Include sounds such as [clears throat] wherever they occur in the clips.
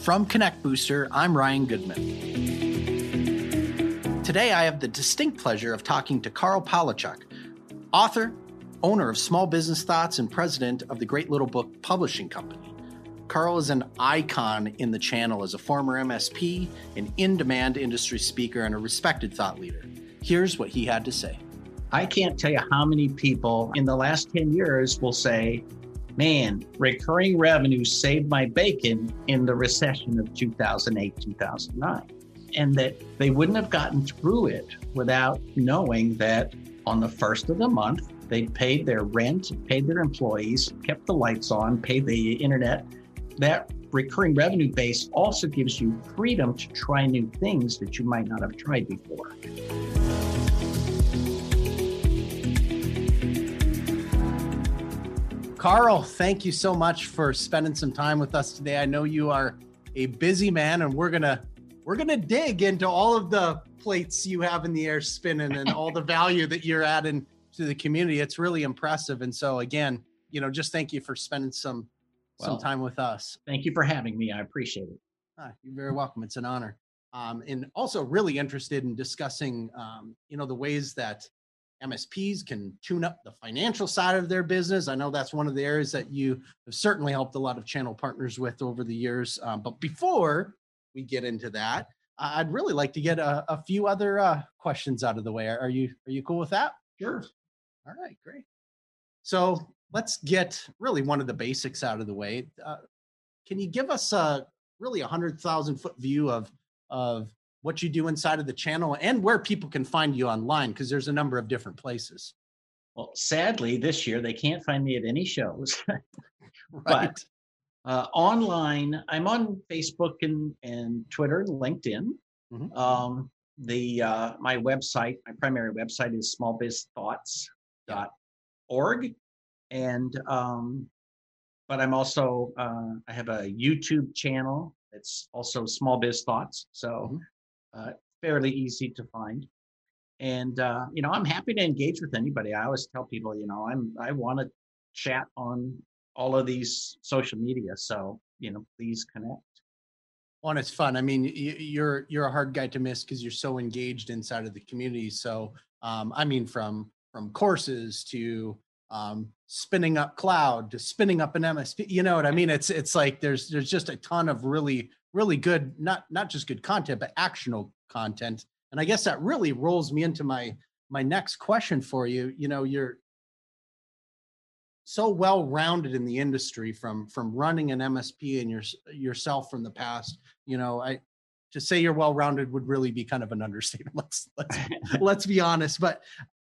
From Connect Booster, I'm Ryan Goodman. Today, I have the distinct pleasure of talking to Karl Palachuk, author, owner of Small Business Thoughts, and president of the Great Little Book Publishing Company. Karl is an icon in the channel as a former MSP, an in demand industry speaker, and a respected thought leader. Here's what he had to say. I can't tell you how many people in the last 10 years will say, man, recurring revenue saved my bacon in the recession of 2008, 2009. And that they wouldn't have gotten through it without knowing that on the first of the month, they paid their rent, paid their employees, kept the lights on, paid the internet. That recurring revenue base also gives you freedom to try new things that you might not have tried before. Karl, thank you so much for spending some time with us today. I know you are a busy man and we're going to we're going to dig into all of the plates you have in the air spinning and all the value that you're adding to the community. It's really impressive. And so again, you know, just thank you for spending some well, some time with us. Thank you for having me. I appreciate it. Ah, you're very welcome. It's an honor. Um, and also really interested in discussing, um, you know, the ways that MSPs can tune up the financial side of their business. I know that's one of the areas that you have certainly helped a lot of channel partners with over the years. Um, but before we get into that, I'd really like to get a, a few other uh, questions out of the way. Are you are you cool with that? Sure. All right, great. So let's get really one of the basics out of the way. Uh, can you give us a really a hundred thousand foot view of of what you do inside of the channel and where people can find you online because there's a number of different places. Well, sadly, this year they can't find me at any shows. [laughs] right. But uh, online, I'm on Facebook and, and Twitter and LinkedIn. Mm-hmm. Um, the uh, my website, my primary website is smallbizthoughts.org, and um, but I'm also uh, I have a YouTube channel. It's also Small Biz Thoughts. So mm-hmm uh, fairly easy to find. And uh, you know, I'm happy to engage with anybody. I always tell people, you know, I'm I want to chat on all of these social media. So you know, please connect. Well, it's fun. I mean, you're you're a hard guy to miss because you're so engaged inside of the community. So, um, I mean, from from courses to um, spinning up cloud to spinning up an MSP. You know what I mean? It's it's like there's there's just a ton of really really good, not not just good content, but actionable content. And I guess that really rolls me into my my next question for you. You know, you're so well rounded in the industry from from running an MSP and your, yourself from the past. You know, I to say you're well rounded would really be kind of an understatement. [laughs] Let's let's [laughs] let's be honest. But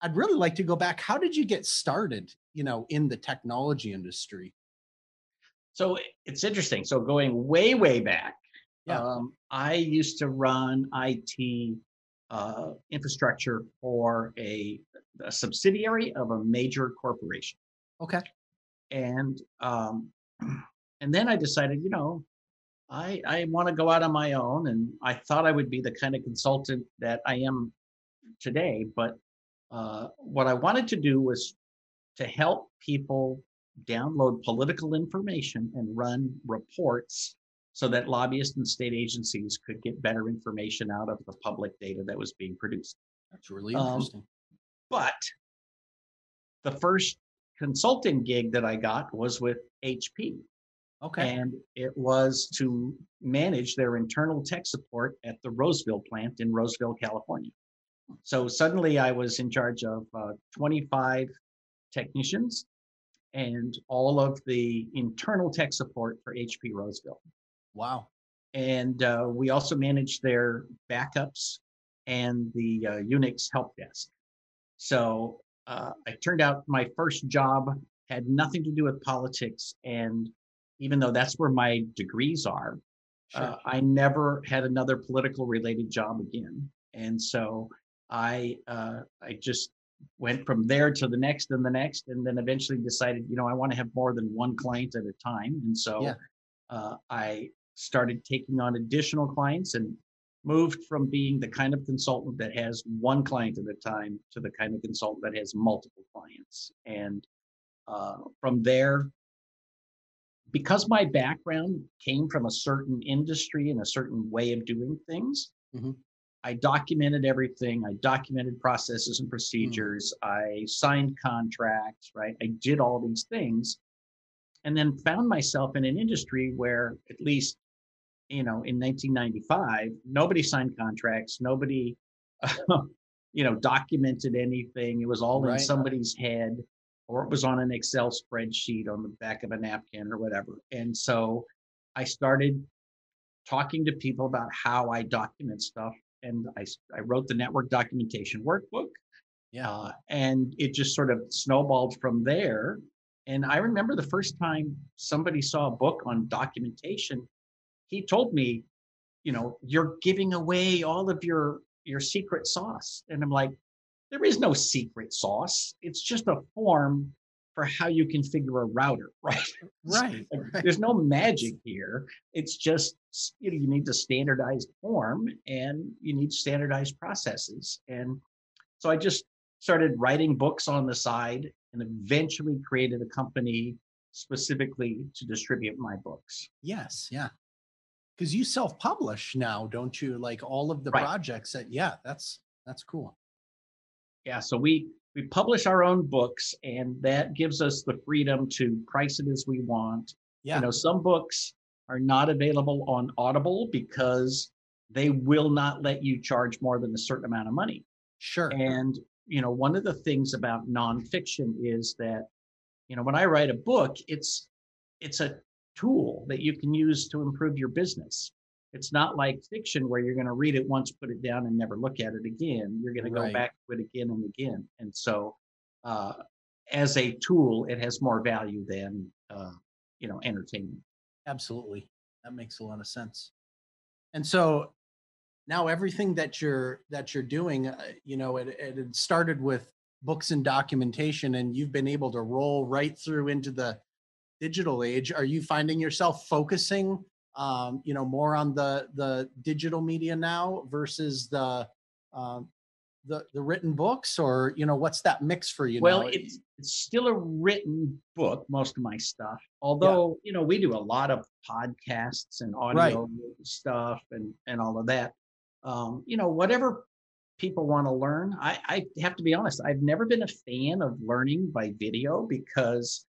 I'd really like to go back. How did you get started? You know, in the technology industry. So it's interesting. So going way way back, yeah. Um, I used to run IT uh, infrastructure for a, a, subsidiary of a major corporation. Okay. And um, [clears throat] and then I decided, you know, I I want to go out on my own, and I thought I would be the kind of consultant that I am today. But uh, what I wanted to do was to help people download political information and run reports so that lobbyists and state agencies could get better information out of the public data that was being produced. That's really um, interesting. Um, but the first consulting gig that I got was with HP. Okay. And it was to manage their internal tech support at the Roseville plant in Roseville, California. So suddenly I was in charge of uh, 25 technicians and all of the internal tech support for HP Roseville. Wow. And uh, we also manage their backups and the uh, Unix help desk. So uh, I turned out my first job had nothing to do with politics. And even though that's where my degrees are, uh. I never had another political related job again. And so I, uh, I just went from there to the next and the next, and then eventually decided, you know, I want to have more than one client at a time. And so yeah. uh, I started taking on additional clients and moved from being the kind of consultant that has one client at a time to the kind of consultant that has multiple clients. And uh, from there, because my background came from a certain industry and a certain way of doing things, Mhm. I documented everything. I documented processes and procedures. I signed contracts, right? I did all these things and then found myself in an industry where at least you know in 1995 nobody signed contracts nobody [laughs] you know documented anything it was all in somebody's head or it was on an excel spreadsheet on the back of a napkin or whatever and so i started talking to people about how i document stuff and I I wrote the network documentation workbook Yeah. uh, and it just sort of snowballed from there. And I remember the first time somebody saw a book on documentation, he told me, you know, you're giving away all of your your secret sauce. And I'm like, there is no secret sauce. It's just a form for how you configure a router, [laughs] right? Right. Like, right. There's no magic here. It's just you know you need to standardized form and you need standardized processes. And so I just started writing books on the side and eventually created a company specifically to distribute my books. Yes. Yeah. Because you self-publish now, don't you? Like all of the Right. projects that. Yeah. That's that's cool. Yeah, so we we publish our own books and that gives us the freedom to price it as we want. Yeah. You know, some books are not available on Audible because they will not let you charge more than a certain amount of money. Sure. And, you know, one of the things about nonfiction is that, you know, when I write a book, it's it's a tool that you can use to improve your business. It's not like fiction where you're going to read it once, put it down, and never look at it again. You're going to go Right. back to it again and again. And so, uh, as a tool, it has more value than, uh, you know, entertainment. Absolutely. That makes a lot of sense. And so now everything that you're that you're doing, uh, you know, it, it started with books and documentation, and you've been able to roll right through into the digital age. Are you finding yourself focusing, um, you know, more on the the digital media now versus the um, the the written books, or you know, what's that mix for you? Well, it's it's still a written book, most of my stuff. Although, you know, we do a lot of podcasts and Right. audio stuff and and all of that. Um, you know, whatever people want to learn. I, I have to be honest, I've never been a fan of learning by video because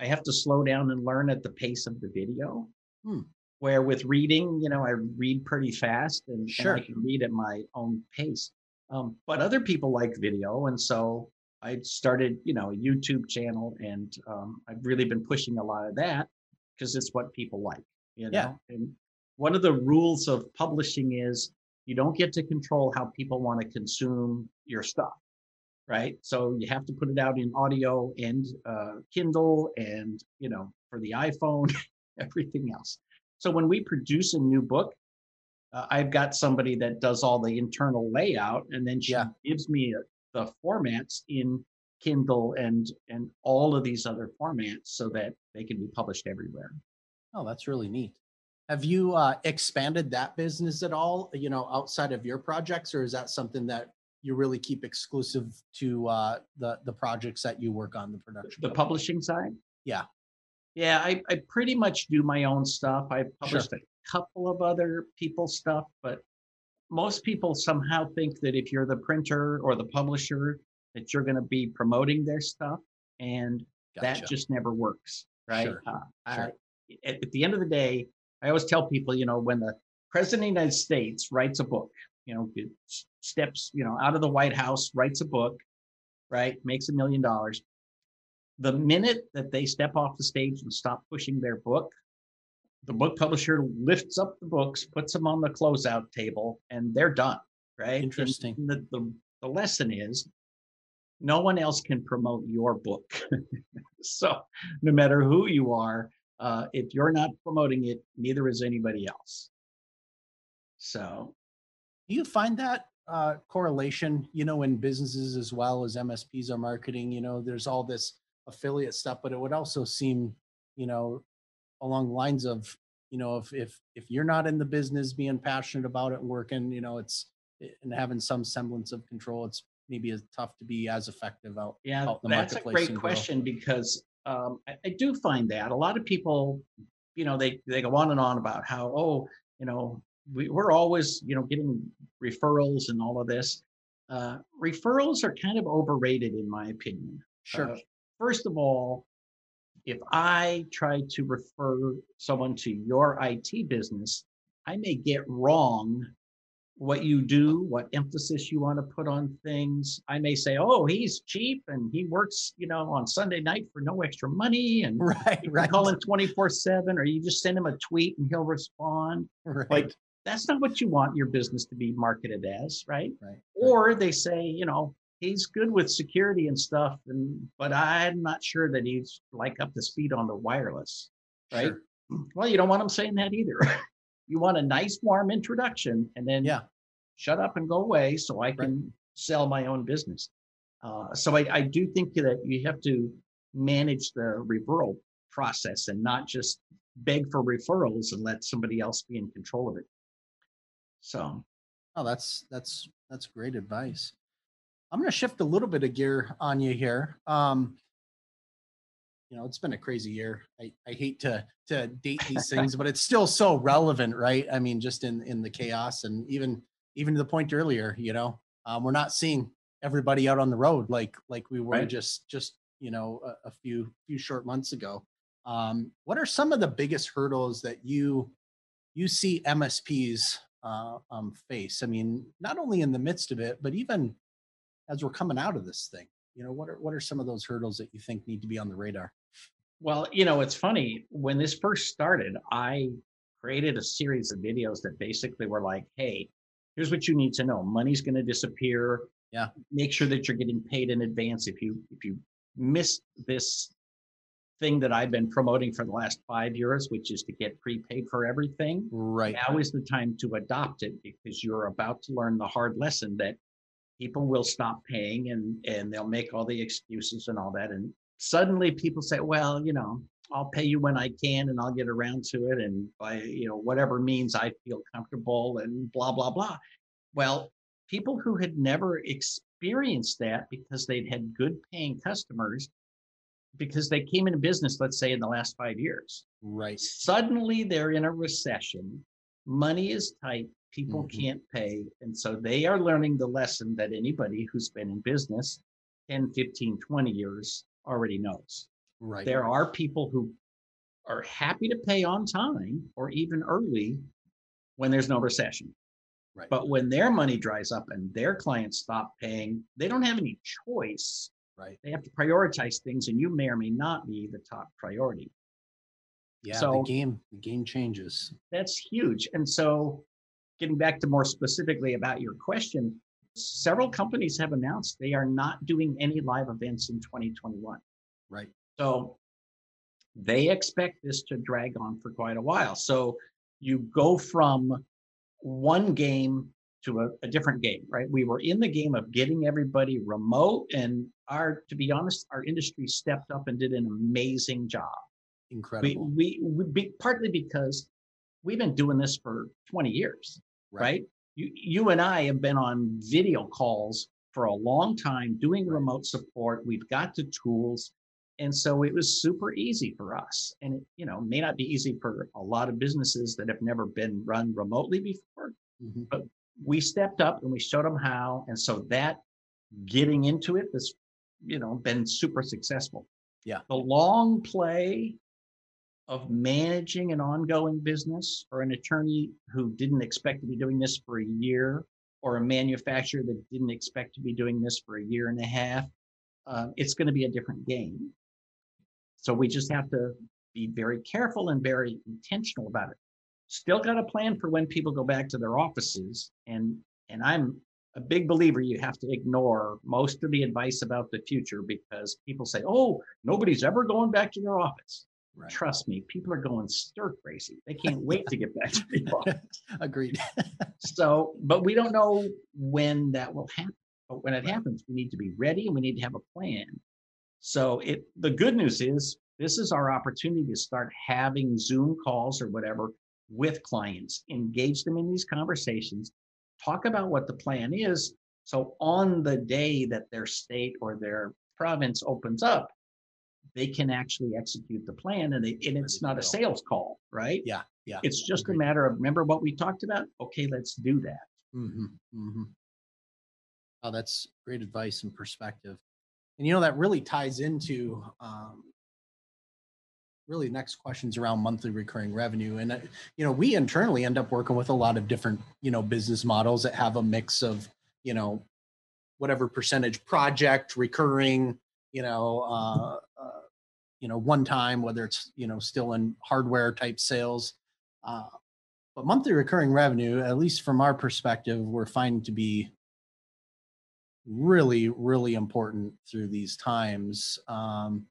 I have to slow down and learn at the pace of the video. Hmm. Where with reading, you know, I read pretty fast and, and I can read at my own pace. Um, but other people like video, and so I started, you know, a YouTube channel, and um, I've really been pushing a lot of that because it's what people like, you know. Yeah. And one of the rules of publishing is you don't get to control how people want to consume your stuff, right? So you have to put it out in audio and uh, Kindle, and you know, for the iPhone, [laughs] everything else. So when we produce a new book, uh, I've got somebody that does all the internal layout, and then she Yeah. gives me uh, the formats in Kindle and and all of these other formats so that they can be published everywhere. Oh, that's really neat. Have you uh, expanded that business at all, you know, outside of your projects, or is that something that you really keep exclusive to uh, the the projects that you work on the production? The publishing side? Yeah. Yeah, I, I pretty much do my own stuff. I've published a couple of other people's stuff, but most people somehow think that if you're the printer or the publisher, that you're going to be promoting their stuff. And Gotcha. that just never works, right? Sure, Uh, I- sure. at, at the end of the day, I always tell people, you know, when the president of the United States writes a book, you know, steps, you know, out of the White House, writes a book, right, makes a million dollars. The minute that they step off the stage and stop pushing their book, the book publisher lifts up the books, puts them on the closeout table, and they're done, right? Interesting. and the, the, the lesson is no one else can promote your book. [laughs] so no matter who you are, uh, if you're not promoting it, neither is anybody else. So you find that uh, correlation, you know, in businesses as well as MSPs are marketing? You know, there's all this affiliate stuff, but it would also seem, you know, along the lines of, you know, if if if you're not in the business, being passionate about it, and working, you know, it's and having some semblance of control, it's maybe as tough to be as effective out. yeah, out that's a great question because um, I, I do find that a lot of people, you know, they they go on and on about how oh, you know, we, we're always you know getting referrals and all of this. Uh, referrals are kind of overrated in my opinion. Sure. Uh, first of all, if I try to refer someone to your IT business, I may get wrong what you do, what emphasis you want to put on things. I may say, "Oh, he's cheap and he works, you know, on Sunday night for no extra money," and [laughs] right, right, call him twenty four seven, or you just send him a tweet and he'll respond. [laughs] right. Like that's not what you want your business to be marketed as, right? right. Or they say, you know, he's good with security and stuff, and but I'm not sure that he's like up to speed on the wireless, right? Sure. Well, you don't want them saying that either. [laughs] you want a nice, warm introduction, and then Yeah. shut up and go away, so I can sell my own business. Uh, so I, I do think that you have to manage the referral process and not just beg for referrals and let somebody else be in control of it. So Oh, that's that's that's great advice. I'm going to shift a little bit of gear on you here. Um, you know, it's been a crazy year. I, I hate to to date these [laughs] things, but it's still so relevant, right? I mean, just in in the chaos and even even to the point earlier, you know, um, we're not seeing everybody out on the road like like we were Right. just just you know a, a few few short months ago. Um, what are some of the biggest hurdles that you you see MSPs uh, um, face? I mean, not only in the midst of it, but even as we're coming out of this thing. You know, what are what are some of those hurdles that you think need to be on the radar? Well, you know, it's funny. When this first started, I created a series of videos that basically were like, hey, here's what you need to know. Money's going to disappear. Yeah. Make sure that you're getting paid in advance. If you if you miss this thing that I've been promoting for the last five years, which is to get prepaid for everything, Right. now is the time to adopt it because you're about to learn the hard lesson that people will stop paying and and they'll make all the excuses and all that. And suddenly people say well you know i'll pay you when i can and i'll get around to it. And by you know whatever means i feel comfortable and blah blah blah. Well people who had never experienced that because they'd had good paying customers because they came into business let's say in the last five years Right. suddenly they're in a recession money is tight people Mhm. can't pay and so they are learning the lesson that anybody who's been in business 10 15 20 years already knows Right. there are people who are happy to pay on time or even early when there's no recession Right. but when their money dries up and their clients stop paying they don't have any choice Right. they have to prioritize things and you may or may not be the top priority Yeah. So- the game the game changes. that's huge. And so, getting back to more specifically about your question, several companies have announced they are not doing any live events in 2021. Right. So, they expect this to drag on for quite a while. So, you go from one game to a, a different game, right? We were in the game of getting everybody remote, and our, to be honest, our industry stepped up and did an amazing job we, Incredible. we, we be, partly because we've been doing this for 20 years right, You, you and i have been on video calls for a long time doing Right. remote support we've got the tools and so it was super easy for us and it you know may not be easy for a lot of businesses that have never been run remotely before Mhm. We stepped up and we showed them how and so that getting into it has you know been super successful. Yeah. the long play of managing an ongoing business for an attorney who didn't expect to be doing this for a year or a manufacturer that didn't expect to be doing this for a year and a half uh, it's going to be a different game. So we just have to be very careful and very intentional about it still got a plan for when people go back to their offices. And and i'm a big believer you have to ignore most of the advice about the future because people say oh nobody's ever going back to their office. Right. trust me people are going stir crazy. They can't wait to get back to the [laughs] office. Agreed. [laughs] so but we don't know when that will happen. But when it happens we need to be ready and we need to have a plan. So it the good news is this is our opportunity to start having zoom calls or whatever with clients engage them in these conversations talk about what the plan is so on the day that their state or their province opens up they can actually execute the plan and, they, and it's not a sales call, right? Yeah, yeah. It's just a matter of, remember what we talked about? Okay, let's do that. hmm hmm Oh, that's great advice and perspective. And you know, that really ties into, um, really next questions around monthly recurring revenue. And, uh, you know, we internally end up working with a lot of different, you know, business models that have a mix of, you know, whatever percentage project, recurring, you know, uh, uh, you know, one time, whether it's, you know, still in hardware type sales. Uh, but monthly recurring revenue, at least from our perspective, we're finding to be really, really important through these times. Um,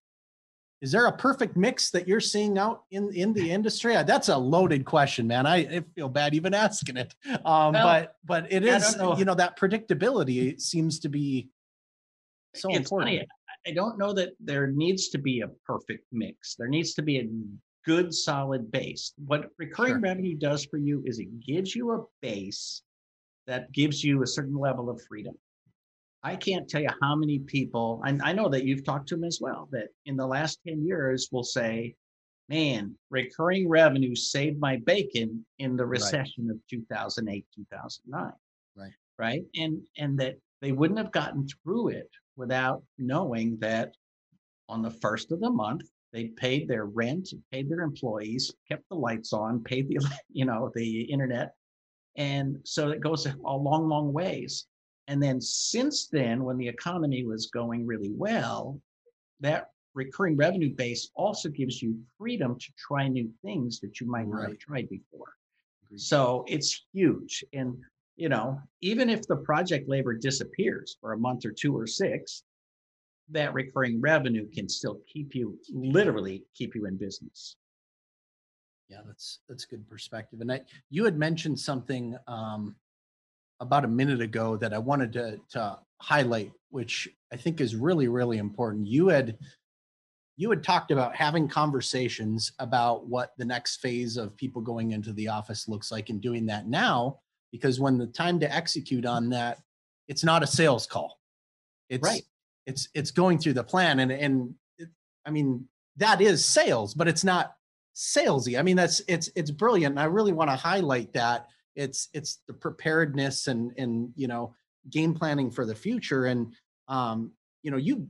is there a perfect mix that you're seeing out in in the industry? Uh, That's a loaded question, man. I, I feel bad even asking it. Um, Well, but but it is, know. you know, that predictability seems to be so it's important. funny. I don't know that there needs to be a perfect mix. There needs to be a good, solid base. What recurring Sure. revenue does for you is it gives you a base that gives you a certain level of freedom. I can't tell you how many people, and I know that you've talked to them as well, that in the last 10 years will say, man, recurring revenue saved my bacon in the recession of 2008, 2009. Right. Right. And, and that they wouldn't have gotten through it without knowing that on the first of the month, they paid their rent, paid their employees, kept the lights on, paid the, [laughs] you know, the internet. And so it goes a long, long ways. And then since then, when the economy was going really well, that recurring revenue base also gives you freedom to try new things that you might not have tried before. Agreed. So it's huge. And, you know, even if the project labor disappears for a month or two or six, that recurring revenue can still keep you, literally keep you in business. Yeah, that's that's good perspective. And I, you had mentioned something um, about a minute ago that I wanted to to highlight, which I think is really really important. You had you had talked about having conversations about what the next phase of people going into the office looks like and doing that now because when the time to execute on that it's not a sales call it's Right. it's it's going through the plan and and it, i mean that is sales but it's not salesy i mean that's it's it's brilliant and i really want to highlight that it's it's the preparedness and and you know game planning for the future and um you know you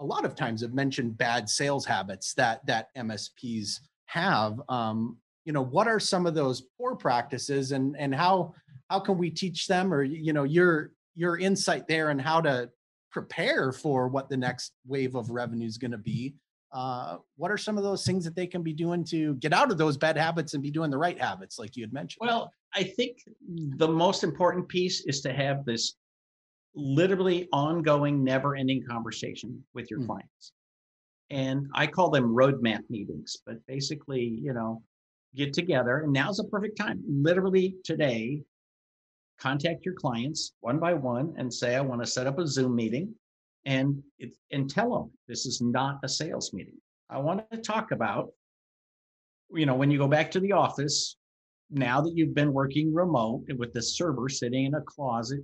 a lot of times have mentioned bad sales habits that that msps have um you know what are some of those poor practices and and how how can we teach them or you know your your insight there and how to prepare for what the next wave of revenue is going to be uh, what are some of those things that they can be doing to get out of those bad habits and be doing the right habits like you had mentioned Well, I think the most important piece is to have this literally ongoing, never ending conversation with your Hmm. clients. And I call them roadmap meetings, but basically, you know, get together and now's a perfect time. Literally today, contact your clients one by one and say, I want to set up a Zoom meeting and it, and tell them this is not a sales meeting. I want to talk about, you know, when you go back to the office, now that you've been working remote with the server sitting in a closet,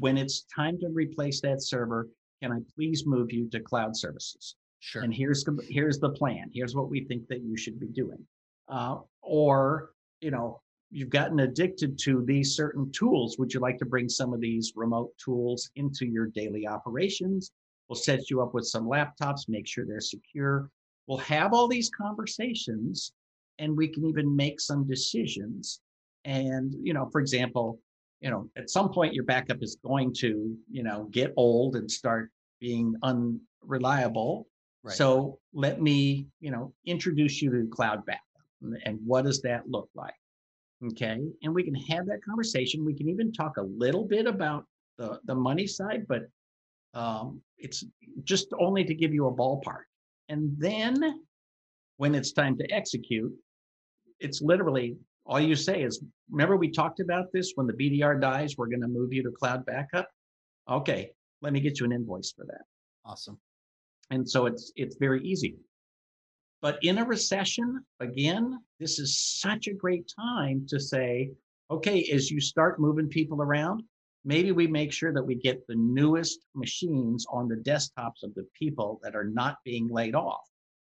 when it's time to replace that server, can I please move you to cloud services? sure And here's the- here's the plan. Here's what we think that you should be doing. Uh, or you know, you've gotten addicted to these certain tools. Would you like to bring some of these remote tools into your daily operations? We'll set you up with some laptops, make sure they're secure. We'll have all these conversations and we can even make some decisions. And, you know, for example, you know, at some point your backup is going to, you know, get old and start being unreliable. Right. So let me, you know, introduce you to cloud backup and- and what does that look like? Okay. And we can have that conversation. We can even talk a little bit about the, the money side, but um, it's just only to give you a ballpark. And then when it's time to execute, it's literally all you say is, remember we talked about this when the BDR dies, we're going to move you to cloud backup. Okay, let me get you an invoice for that. awesome And so it's it's very easy. But in a recession, again, this is such a great time to say, okay, as you start moving people around, maybe we make sure that we get the newest machines on the desktops of the people that are not being laid off,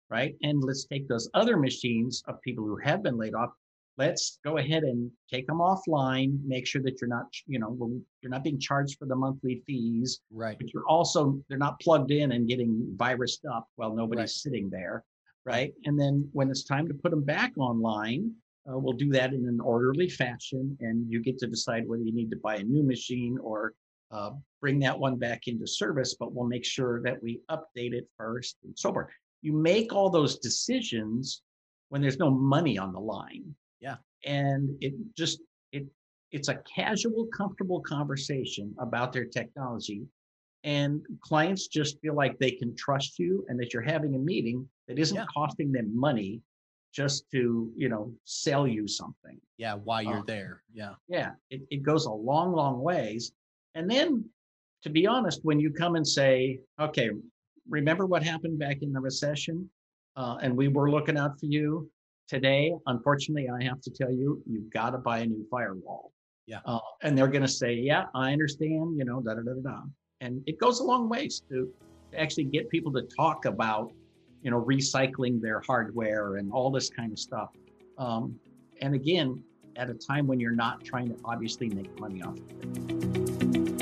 right? And let's take those other machines of people who have been laid off. Let's go ahead and take them offline. Make sure that you're not, you know, you're not being charged for the monthly fees, Right. but you're also they're not plugged in and getting virused up while nobody's Right. sitting there, right? And then when it's time to put them back online, uh, we'll do that in an orderly fashion, and you get to decide whether you need to buy a new machine or uh, bring that one back into service. But we'll make sure that we update it first and so forth. You make all those decisions when there's no money on the line. Yeah. And it just it it's a casual, comfortable conversation about their technology. And clients just feel like they can trust you and that you're having a meeting that isn't Yeah. costing them money just to, you know, sell you something. Yeah. While you're Uh, there. Yeah. Yeah, it, it goes a long, long ways. And then, to be honest, when you come and say, okay, remember what happened back in the recession? Uh, and we were looking out for you today. Unfortunately, I have to tell you, you've got to buy a new firewall. Yeah. Uh, and they're going to say, yeah, I understand, you know, da da da da. And it goes a long ways to, to actually get people to talk about, you know, recycling their hardware and all this kind of stuff. Um, and again, at a time when you're not trying to obviously make money off of it.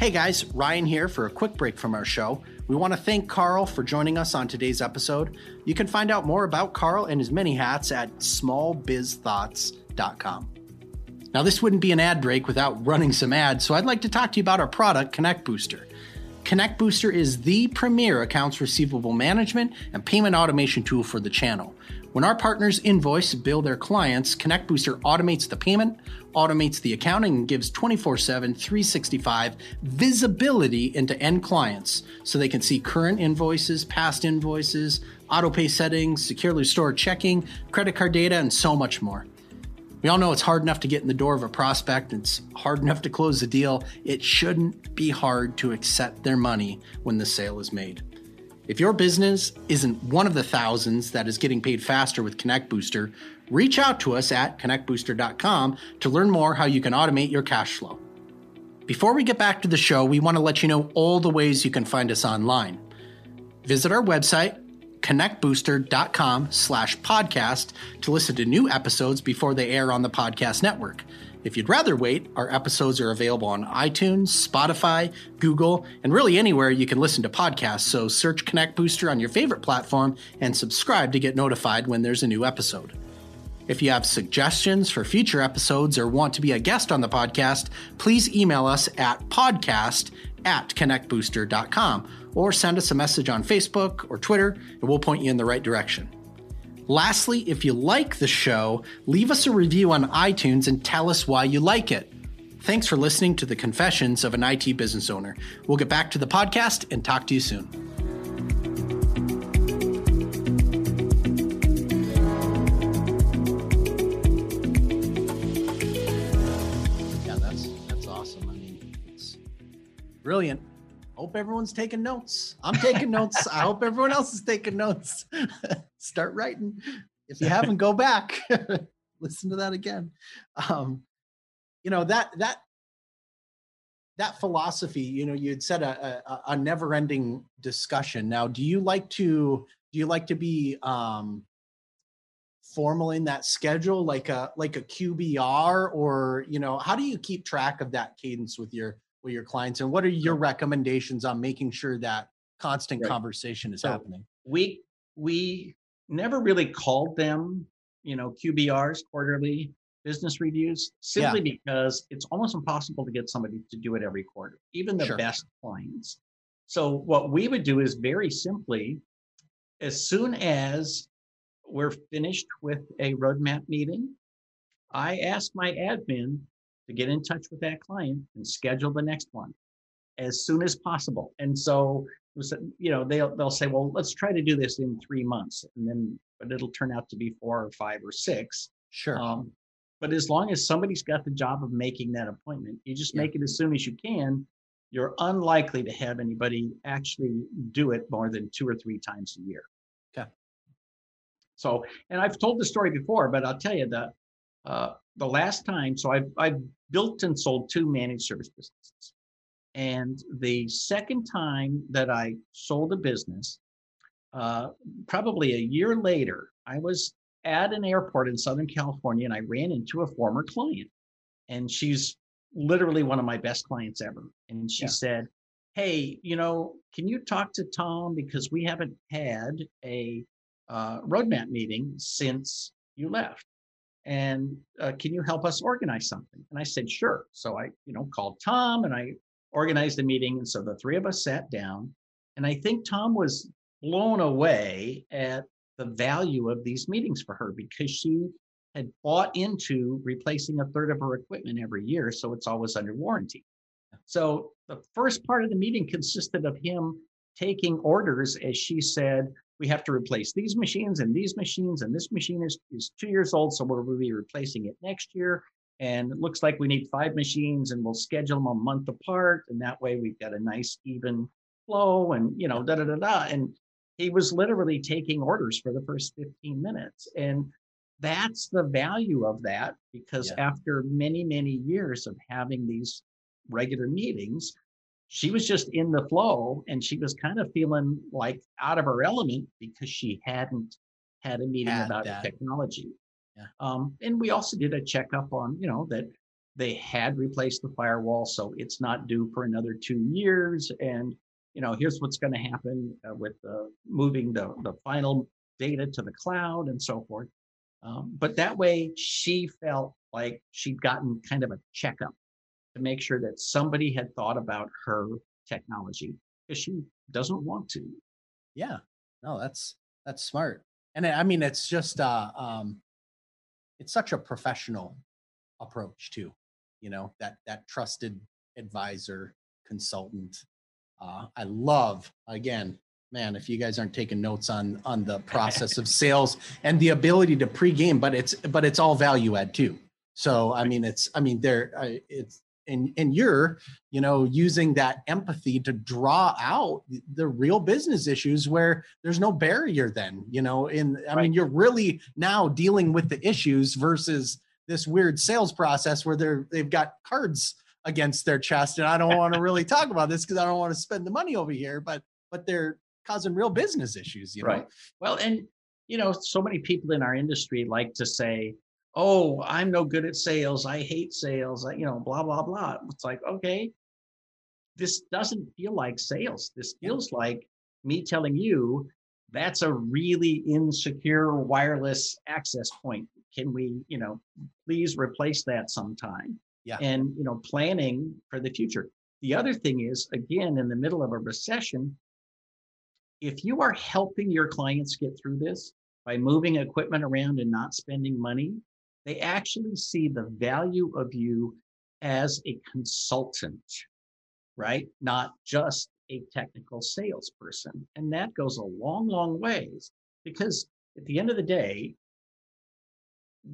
Hey guys, Ryan here for a quick break from our show. We want to thank Karl for joining us on today's episode. You can find out more about Karl and his many hats at smallbizthoughts.com. Now, this wouldn't be an ad break without running some ads, so I'd like to talk to you about our product, Connect Booster. Connect Booster is the premier accounts receivable management and payment automation tool for the channel. When our partners invoice bill their clients, Connect Booster automates the payment, automates the accounting, and gives 24 7, 365 visibility into end clients so they can see current invoices, past invoices, auto pay settings, securely stored checking, credit card data, and so much more. We all know it's hard enough to get in the door of a prospect, it's hard enough to close the deal. It shouldn't be hard to accept their money when the sale is made. If your business isn't one of the thousands that is getting paid faster with Connect Booster, reach out to us at connectbooster.com to learn more how you can automate your cash flow. Before we get back to the show, we want to let you know all the ways you can find us online. Visit our website, connectbooster.com slash podcast to listen to new episodes before they air on the podcast network. If you'd rather wait, our episodes are available on iTunes, Spotify, Google, and really anywhere you can listen to podcasts. So search Connect Booster on your favorite platform and subscribe to get notified when there's a new episode. If you have suggestions for future episodes or want to be a guest on the podcast, please email us at podcast at connectbooster.com or send us a message on Facebook or Twitter and we'll point you in the right direction. Lastly, if you like the show, leave us a review on iTunes and tell us why you like it. Thanks for listening to the Confessions of an IT Business Owner. We'll get back to the podcast and talk to you soon. Brilliant. Hope everyone's taking notes. I'm taking notes. I hope everyone else is taking notes. [laughs] Start writing. If you haven't, go back. [laughs] Listen to that again. Um, you know that that that philosophy. You know, you'd said a, a, a never-ending discussion. Now, do you like to do you like to be um, formal in that schedule, like a like a QBR, or you know, how do you keep track of that cadence with your with your clients, and what are your recommendations on making sure that constant Right. conversation is So- happening? We we never really called them, you know, QBRs, quarterly business reviews, simply because it's almost impossible to get somebody to do it every quarter, even the Sure. best clients. So what we would do is very simply, as soon as we're finished with a roadmap meeting, I ask my admin to get in touch with that client and schedule the next one as soon as possible. And so, you know, they'll they'll say, well, let's try to do this in three months, and then but it'll turn out to be four or five or six. Sure. Um, but as long as somebody's got the job of making that appointment, you just Yeah. make it as soon as you can. You're unlikely to have anybody actually do it more than two or three times a year. Okay. So, and I've told the story before, but I'll tell you that uh, the last time, so I've, I've built and sold two managed service businesses. And the second time that I sold a business, uh, probably a year later, I was at an airport in Southern California and I ran into a former client. And she's literally one of my best clients ever. And she Yeah. said, Hey, you know, can you talk to Tom? Because we haven't had a uh, roadmap meeting since you left. And uh, can you help us organize something? And I said, sure. So I, you know, called Tom and I organized a meeting. And so the three of us sat down. And I think Tom was blown away at the value of these meetings for her because she had bought into replacing a third of her equipment every year. So it's always under warranty. So the first part of the meeting consisted of him taking orders as she said, we have to replace these machines and these machines, and this machine is, is two years old, so we'll be replacing it next year. And it looks like we need five machines and we'll schedule them a month apart. And that way we've got a nice even flow and, you know, da da da da. And he was literally taking orders for the first 15 minutes. And that's the value of that because Yeah. after many, many years of having these regular meetings, she was just in the flow and she was kind of feeling like out of her element because she hadn't had a meeting Had about technology. Yeah. Um, and we also did a checkup on, you know, that they had replaced the firewall, so it's not due for another two years. And you know, here's what's going to happen uh, with uh, moving the the final data to the cloud and so forth. Um, but that way, she felt like she'd gotten kind of a checkup to make sure that somebody had thought about her technology because she doesn't want to. Yeah. No, that's that's smart. And I mean it's just uh um it's such a professional approach too. You know, that that trusted advisor, consultant. Uh I love again, man, if you guys aren't taking notes on on the process of [laughs] sales and the ability to pregame, but it's but it's all value add too. So I mean it's I mean there I- it's and and you're you know using that empathy to draw out the- real business issues where there's no barrier then you know in i mean you're really now dealing with the issues versus this weird sales process where they're they've got cards against their chest and i don't want to really [laughs] talk about this because i don't want to spend the money over here but but they're causing real business issues you know Right. Well, and you know, so many people in our industry like to say, "Oh, I'm no good at sales. I hate sales." I, you know, blah blah blah. It's like, okay, this doesn't feel like sales. This feels like me telling you that's a really insecure wireless access point. Can we, you know, please replace that sometime? Yeah. And you know, planning for the future. The other thing is, again, in the middle of a recession, if you are helping your clients get through this by moving equipment around and not spending money, they actually see the value of you as a consultant, right? Not just a technical salesperson. And that goes a long, long ways because at the end of the day,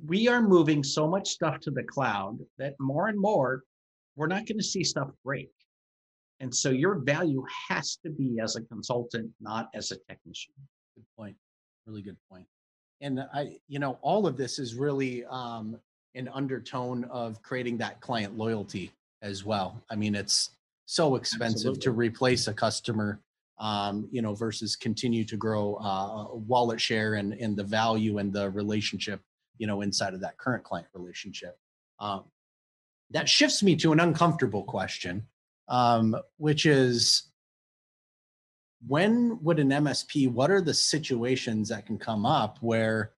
we are moving so much stuff to the cloud that more and more we're not going to see stuff break. And so your value has to be as a consultant, not as a technician. good point really good point and i you know all of this is really um an undertone of creating that client loyalty as well. I mean it's so expensive to replace a customer um you know versus continue to grow uh wallet share and and the value and the relationship you know inside of that current client relationship. Um that shifts me to an uncomfortable question um which is when would an MSP, what are the situations that can come up where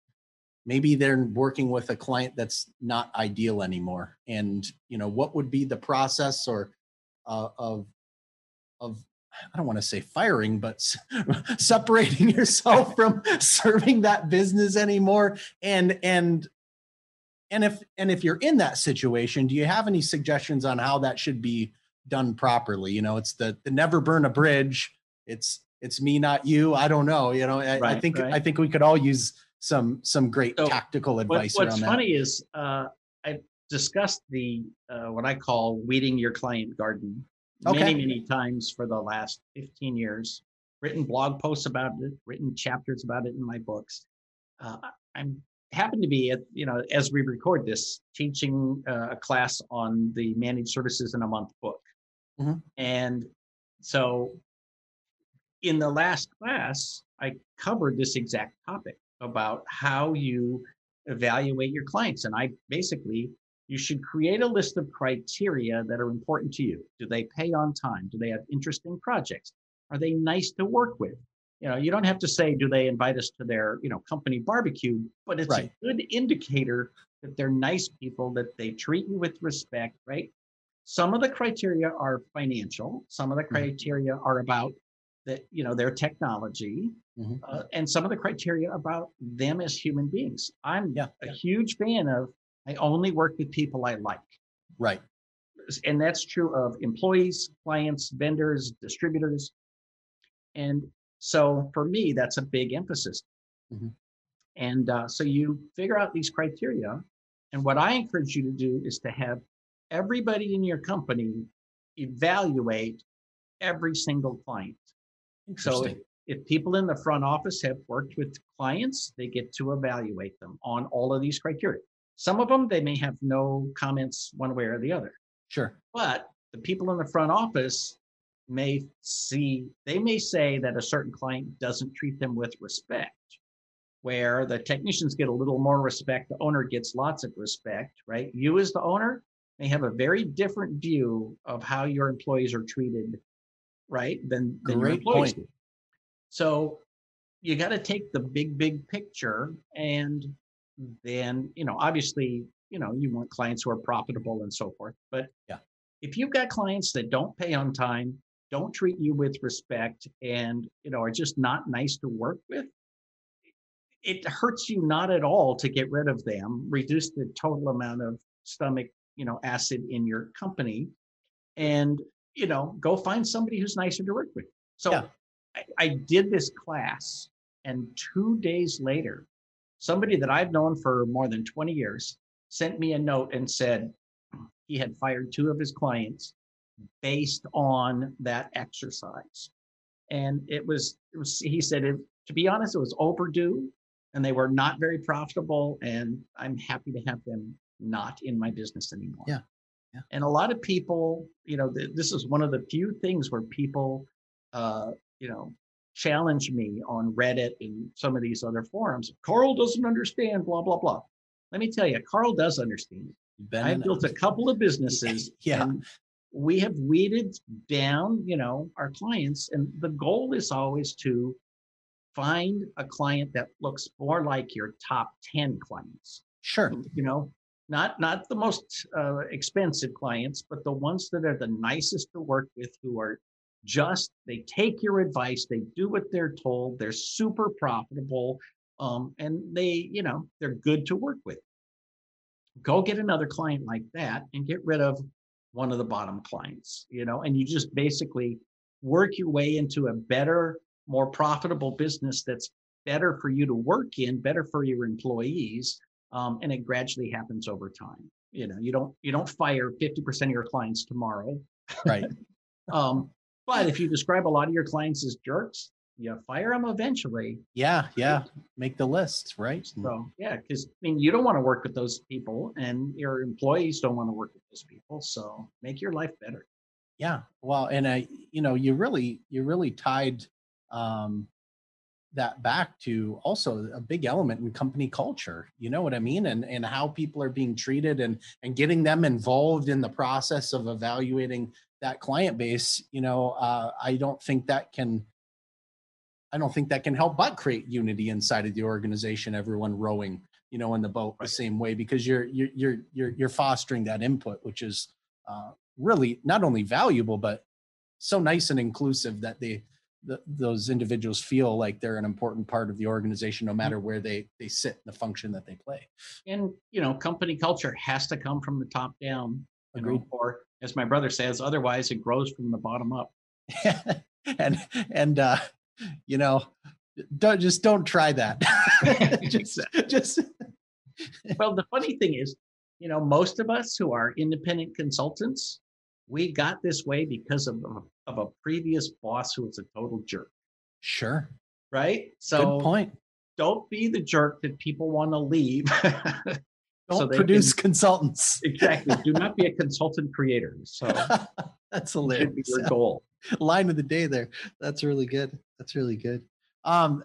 maybe they're working with a client that's not ideal anymore? And, you know, what would be the process or uh, of, of, I don't want to say firing, but [laughs] separating [laughs] yourself from serving that business anymore? And, and, and if, and if you're in that situation, do you have any suggestions on how that should be done properly? You know, it's the, the never burn a bridge it's it's me not you i don't know you know i, I think right. i think we could all use some some great So, tactical What, advice what's around funny is uh, I discussed the uh, what I call weeding your client garden Okay. many, many times for the last 15 years. Written blog posts about it, written chapters about it in my books. Uh, I'm happened to be at you know as we record this teaching uh, a class on the managed services in a month book Mhm. and so in the last class i covered this exact topic about how you evaluate your clients and i basically you should create a list of criteria that are important to you. Do they pay on time? Do they have interesting projects? Are they nice to work with? You know you don't have to say do they invite us to their you know company barbecue but it's Right. a good indicator that they're nice people that they treat you with respect right? Some of the criteria are financial some of the Mhm. criteria are about that you know their technology Mhm. uh, and some of the criteria about them as human beings i'm Yeah, a huge fan of i only work with people i like Right. and that's true of employees, clients, vendors, distributors. And so for me, that's a big emphasis. Mhm. And uh, so you figure out these criteria. And what I encourage you to do is to have everybody in your company evaluate every single client. So if, if people in the front office have worked with clients, they get to evaluate them on all of these criteria. Some of them, they may have no comments one way or the other. Sure. But the people in the front office may see, they may say that a certain client doesn't treat them with respect. Where the technicians get a little more respect, the owner gets lots of respect, right? You, as the owner, may have a very different view of how your employees are treated, right? Than, than your Great employees point. So you got to take the big, big picture and then, you know, obviously, you know, you want clients who are profitable and so forth. But Yeah. if you've got clients that don't pay on time, don't treat you with respect, and you know, are just not nice to work with, it hurts you not at all to get rid of them, reduce the total amount of stomach, you know, acid in your company, and you know, go find somebody who's nicer to work with. So Yeah. I, I did this class, and two days later, somebody that I've known for more than 20 years sent me a note and said he had fired two of his clients based on that exercise. And it was, it was he said, it, to be honest, it was overdue and they were not very profitable. And I'm happy to have them not in my business anymore. Yeah. Yeah. And a lot of people, you know, th- this is one of the few things where people, uh, you know, challenge me on Reddit and some of these other forums. Karl doesn't understand, blah, blah, blah. Let me tell you, Karl does understand. I've built a couple of businesses. [laughs] Yeah. and we have weeded down, you know, our clients. And the goal is always to find a client that looks more like your top 10 clients. Sure. You know, not not the most uh, expensive clients, but the ones that are the nicest to work with, who are just they take your advice, they do what they're told, they're super profitable, um, and they, you know, they're good to work with. Go get another client like that and get rid of one of the bottom clients, you know, and you just basically work your way into a better, more profitable business that's better for you to work in, better for your employees, um, and it gradually happens over time. You know, you don't you don't fire fifty percent of your clients tomorrow, Right. [laughs] um, but if you describe a lot of your clients as jerks, you fire them eventually. Yeah. Yeah. Make the list. Right. So yeah, because I mean, you don't want to work with those people, and your employees don't want to work with those people. So make your life better. Yeah. Well, and I, you know, you really, you really tied um, that back to also a big element in company culture. You know what I mean? And and how people are being treated and and getting them involved in the process of evaluating that client base. You know, uh, I don't think that can. I don't think that can help but create unity inside of the organization. Everyone rowing, you know, in the boat the same way because you're you're you're you're you're fostering that input, which is uh, really not only valuable but so nice and inclusive that they the, those individuals feel like they're an important part of the organization no matter where they they sit in the function that they play And you know, company culture has to come from the top down. You know, or as my brother says, otherwise it grows from the bottom up. [laughs] and and uh you know don't just don't try that [laughs] [laughs] just just well, the funny thing is, you know, most of us who are independent consultants, we got this way because of a, of a previous boss who was a total jerk, sure right? So good point don't be the jerk that people want to leave. [laughs] Don't they produce consultants. [laughs] exactly. Do not be a consultant creator. So that [laughs] That's should hilarious. be your goal. line of the day there. That's really good. That's really good. Um,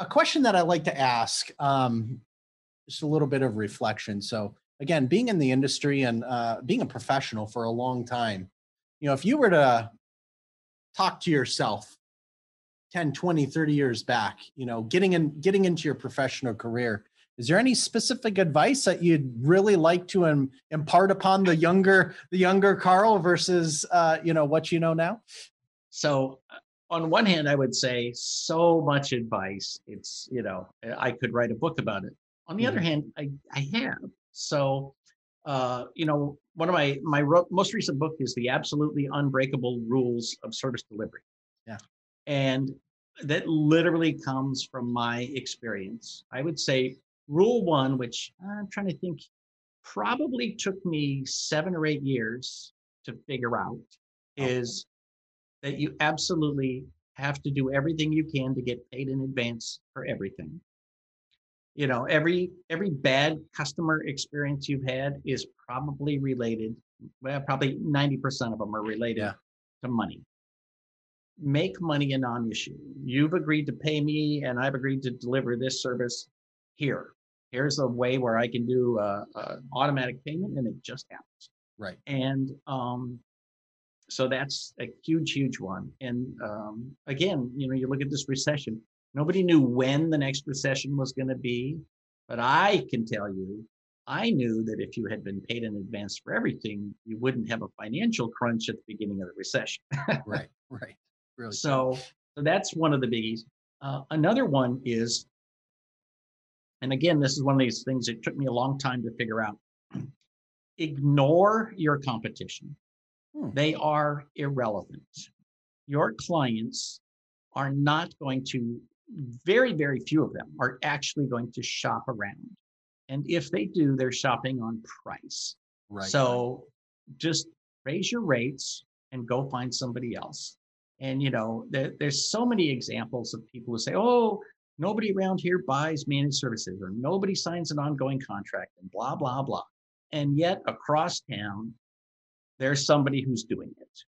a- a question that I like to ask, um, just a little bit of reflection. So again, being in the industry and uh, being a professional for a long time, you know, if you were to talk to yourself 10, 20, 30 years back, you know, getting in, getting into your professional career, is there any specific advice that you'd really like to im- impart upon the younger, the younger Karl versus, uh, you know, what you know now? So uh, on one hand, I would say so much advice. It's, you know, I could write a book about it. On the other hand, I, I have. So, uh, you know, one of my, my ro- most recent book is the absolutely unbreakable rules of service delivery. Yeah. And that literally comes from my experience. I would say rule one, which I'm trying to think, probably took me seven or eight years to figure out, Okay. is that you absolutely have to do everything you can to get paid in advance for everything. You know, every every bad customer experience you've had is probably related. Well, probably 90% of them are related Yeah. to money. Make money a non-issue. You've agreed to pay me and I've agreed to deliver this service here. Here's a way where I can do a, a automatic payment and it just happens. Right. And um, so that's a huge, huge one. And um, again, you know, you look at this recession, nobody knew when the next recession was going to be. But I can tell you, I knew that if you had been paid in advance for everything, you wouldn't have a financial crunch at the beginning of the recession. [laughs] right right really So, so that's one of the biggies. Uh, another one is, and again, this is one of these things that took me a long time to figure out. [clears throat] Ignore your competition. Hmm. They are irrelevant. Your clients are not going to, very, very few of them are actually going to shop around. And if they do, they're shopping on price. right So just raise your rates and go find somebody else. And you know, there, there's so many examples of people who say, "Oh, nobody around here buys managed services, or nobody signs an ongoing contract, and blah blah blah." And yet, across town, there's somebody who's doing it.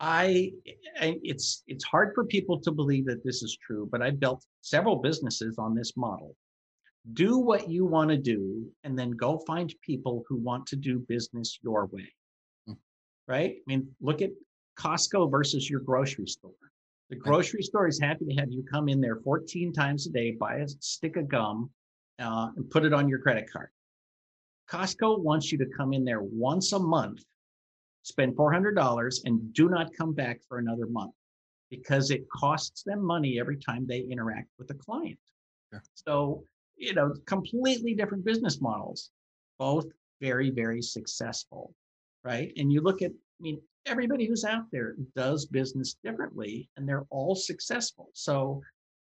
I, I it's it's hard for people to believe that this is true, but I've built several businesses on this model. Do what you want to do and then go find people who want to do business your way. Mm. right? I mean look at costco versus your grocery store. The grocery store is happy to have you come in there 14 times a day buy a stick of gum uh, and put it on your credit card. Costco wants you to come in there once a month spend $400 and do not come back for another month because it costs them money every time they interact with a client Sure. so you know, completely different business models, both very, very successful, right? And you look at, I mean, everybody who's out there does business differently and they're all successful. So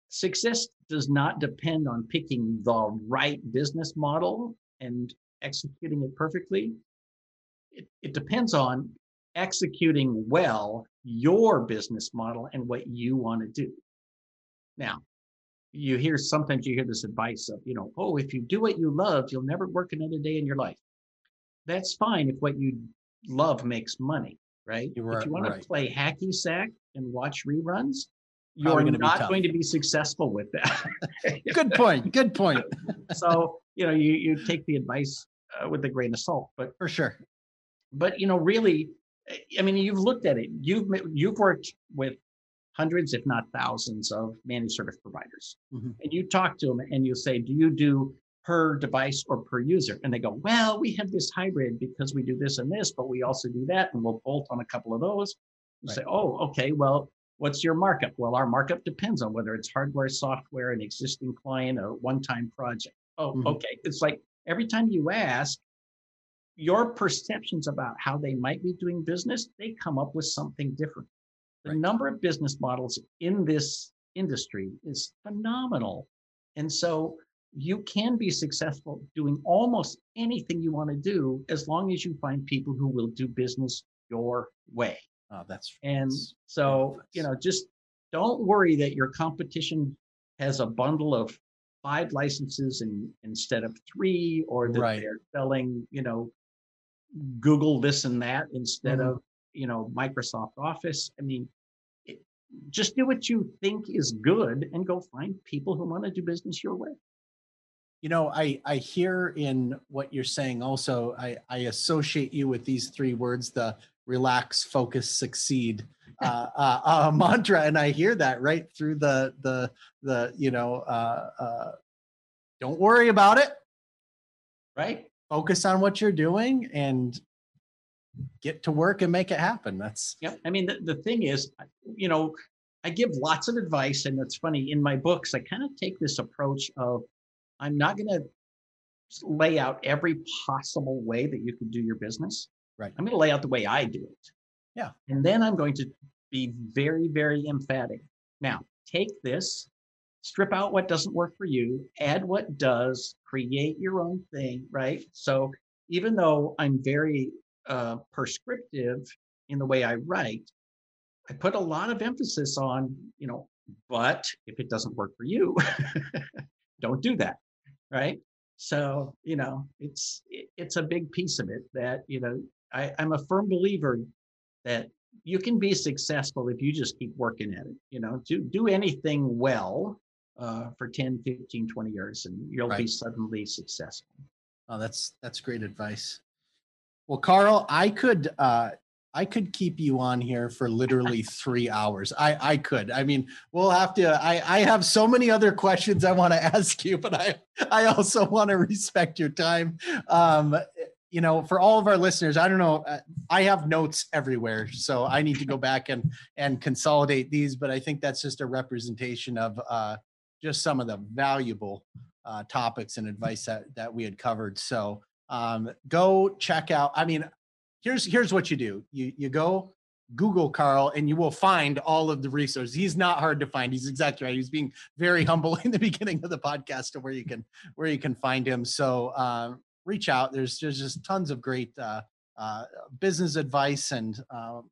success does not depend on picking the right business model and executing it perfectly. It, it depends on executing well your business model and what you want to do. Now, you hear sometimes you hear this advice of, you know, oh, if you do what you love, you'll never work another day in your life. That's fine if what you love makes money, right? You're if you want right. to play hacky sack and watch reruns, you're not going to be successful with that. [laughs] good point good point [laughs] so, you know, you you take the advice uh, with a grain of salt, but for sure but you know, really, I mean, you've looked at it. You've you've worked with hundreds, if not thousands, of managed service providers, Mhm. and you talk to them, and you say, "Do you do per device or per user?" And they go, "Well, we have this hybrid because we do this and this, but we also do that, and we'll bolt on a couple of those." You Right. say, "Oh, okay. Well, what's your markup?" Well, our markup depends on whether it's hardware, software, an existing client, a one-time project. Oh, Mhm. okay. It's like every time you ask, your perceptions about how they might be doing business, they come up with something different. The Right. number of business models in this industry is phenomenal. And so you can be successful doing almost anything you want to do as long as you find people who will do business your way. oh that's And that's so, advice. you know, just don't worry that your competition has a bundle of five licenses in, instead of three, or that Right. they're selling, you know, Google this and that instead Mhm. of, you know, Microsoft Office. I mean, it, just do what you think is good and go find people who want to do business your way. You know, I, I hear in what you're saying also, I, I associate you with these three words, the relax, focus, succeed uh, [laughs] uh, uh, mantra. And I hear that right through the, the, the, you know, uh, uh, don't worry about it. Right? Focus on what you're doing and get to work and make it happen. That's Yep. I mean, the, the thing is, you know, I give lots of advice, and it's funny in my books, I kind of take this approach of I'm not going to lay out every possible way that you could do your business. Right. I'm going to lay out the way I do it. Yeah. And then I'm going to be very, very emphatic. Now, take this, strip out what doesn't work for you, add what does, create your own thing, right? So even though I'm very uh, prescriptive in the way I write, I put a lot of emphasis on, you know, but if it doesn't work for you, [laughs] don't do that, right? So, you know, it's it's a big piece of it that, you know, I, I'm a firm believer that you can be successful if you just keep working at it. You know, do do anything well uh, for 10, 15, 20 years and you'll be suddenly successful. Oh, that's that's great advice. Well, Karl, I could uh I could keep you on here for literally [laughs] three hours. I I could. I mean, we'll have to. I I have so many other questions I want to [laughs] ask you, but I I also want to respect your time. Um, you know, for all of our listeners, I don't know. uh, I have notes everywhere, so I need to go [laughs] back and and consolidate these. But I think that's just a representation of uh, just some of the valuable uh, topics and advice that that we had covered. So um, go check out. I mean, here's here's what you do. You you go Google Karl and you will find all of the resources. He's not hard to find. He's exactly right. He's being very [laughs] humble in the beginning of the podcast to where you can where you can find him. So um, reach out. There's there's just tons of great uh, uh, business advice and um,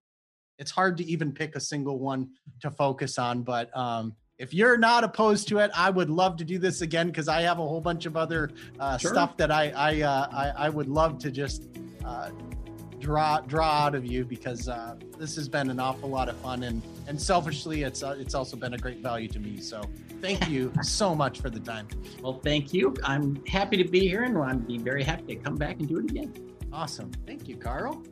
it's hard to even pick a single one to focus on. But um, if you're not opposed to it, I would love to do this again because I have a whole bunch of other uh, Sure. stuff that I I, uh, I I would love to just uh, draw draw out of you because uh, this has been an awful lot of fun and and selfishly it's uh, it's also been a great value to me. So thank you so much for the time. Well, thank you. I'm happy to be here and I'd be very happy to come back and do it again. Awesome. Thank you, Karl.